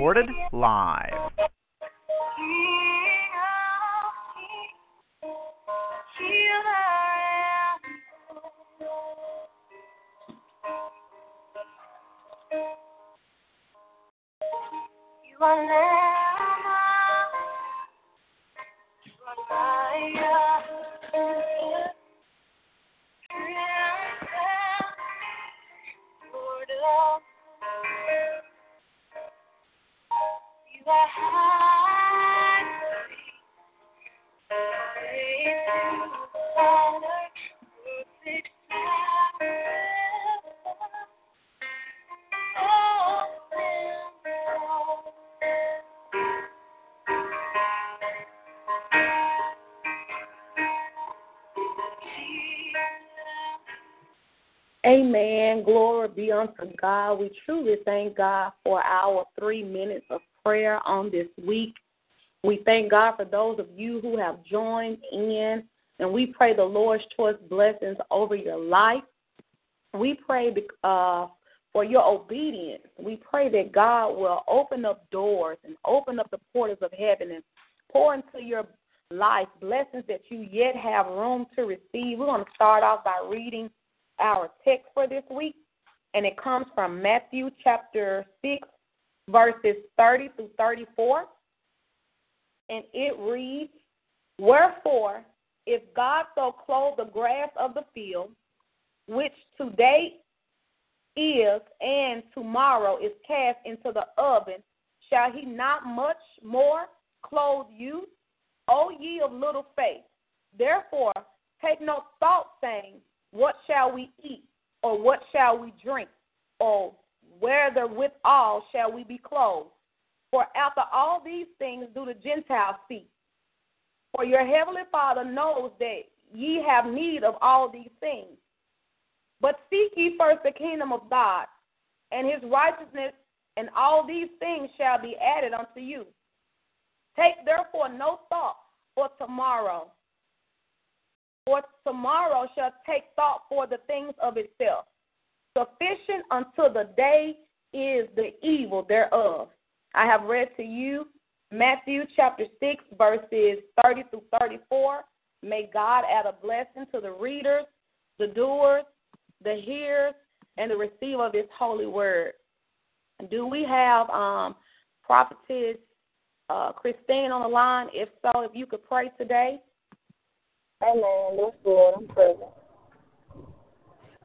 Recorded live. Amen. Glory be unto God. We truly thank God for our three minutes of prayer on this week. We thank God for those of you who have joined in, and we pray the Lord's choice blessings over your life. We pray uh, for your obedience. We pray that God will open up doors and open up the portals of heaven and pour into your life blessings that you yet have room to receive. We're going to start off by reading our text for this week, and it comes from Matthew chapter 6, verses 30 through 34. And it reads, Wherefore, if God so clothe the grass of the field, which today is and tomorrow is cast into the oven, shall he not much more clothe you, O ye of little faith? Therefore, take no thought, saying, what shall we eat? Or what shall we drink? Or whether withal shall we be clothed? For after all these things do the Gentiles seek. For your heavenly Father knows that ye have need of all these things. But seek ye first the kingdom of God and his righteousness, and all these things shall be added unto you. Take therefore no thought for tomorrow, for tomorrow shall take thought for the things of itself. Sufficient unto the day is the evil thereof. I have read to you Matthew chapter 6, verses 30 through 34. May God add a blessing to the readers, the doers, the hearers, and the receiver of His holy word. Do we have um, prophetess uh, Christine on the line? If so, if you could pray today. Amen. Yes, Lord, I'm present.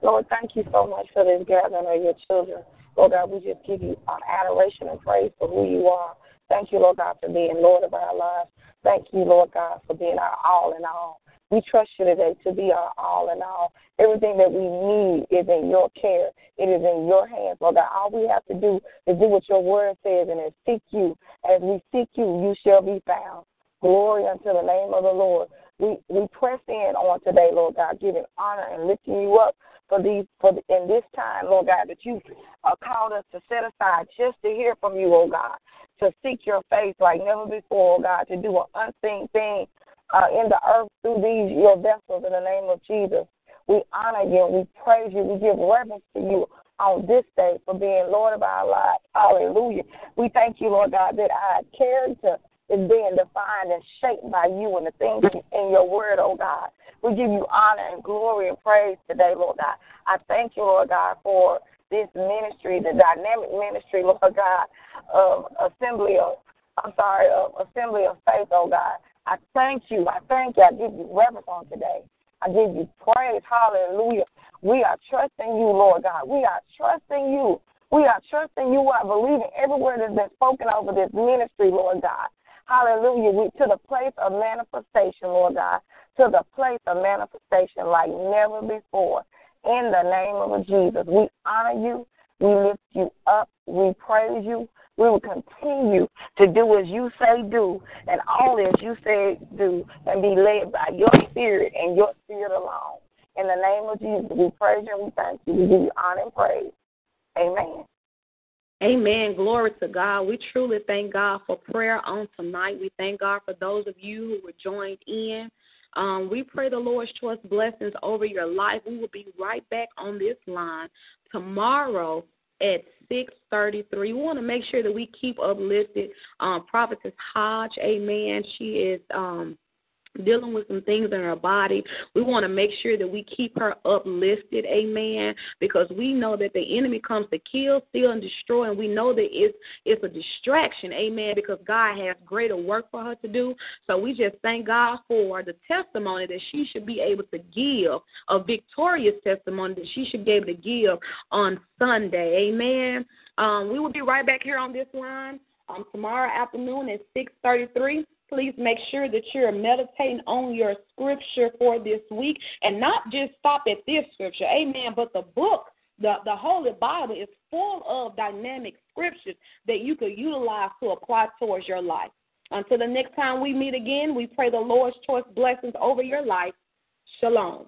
Lord, thank you so much for this gathering of your children. Lord God, we just give you uh, adoration and praise for who you are. Thank you, Lord God, for being Lord of our lives. Thank you, Lord God, for being our all in all. We trust you today to be our all in all. Everything that we need is in your care. It is in your hands, Lord God. All we have to do is do what your word says and seek you. As we seek you, you shall be found. Glory unto the name of the Lord. We press in on today, Lord God, giving honor and lifting you up for these for the, in this time, Lord God, that you uh, called us to set aside just to hear from you, oh God, to seek your face like never before, oh God, to do an unseen thing uh, in the earth through these your vessels in the name of Jesus. We honor you we praise you. We give reverence to you on this day for being Lord of our lives. Hallelujah. We thank you, Lord God, that our character is being defined and shaped by you and the things in your word, oh God. We give you honor and glory and praise today, Lord God. I thank you, Lord God, for this ministry, the dynamic ministry, Lord God, of assembly of I'm sorry, of assembly of faith, oh God. I thank you. I thank you. I give you reverence on today. I give you praise. Hallelujah. We are trusting you, Lord God. We are trusting you. We are trusting you. I believe in every word that's been spoken over this ministry, Lord God. Hallelujah. We, to the place of manifestation, Lord God. To the place of manifestation like never before. in the name of Jesus. We honor you. We lift you up. We praise you. We will continue to do as you say do and all as you say do and be led by your spirit and your spirit alone. In the name of Jesus, we praise you and we thank you. We give you honor and praise. Amen. Amen. Glory to God. We truly thank God for prayer on tonight. We thank God for those of you who were joined in. Um, we pray the Lord's choice blessings over your life. We will be right back on this line tomorrow at 6:33. We want to make sure that we keep uplifted um, Prophetess Hodge. Amen. She is um, dealing with some things in her body. We want to make sure that we keep her uplifted, amen, because we know that the enemy comes to kill, steal, and destroy, and we know that it's it's a distraction, amen, because God has greater work for her to do. So we just thank God for the testimony that she should be able to give, a victorious testimony that she should be able to give on Sunday, amen. Um, we will be right back here on this line um, tomorrow afternoon at 6:33 please make sure that you're meditating on your scripture for this week and not just stop at this scripture. Amen. But the book, the, the Holy Bible, is full of dynamic scriptures that you could utilize to apply towards your life. Until the next time we meet again, we pray the Lord's choice blessings over your life. Shalom.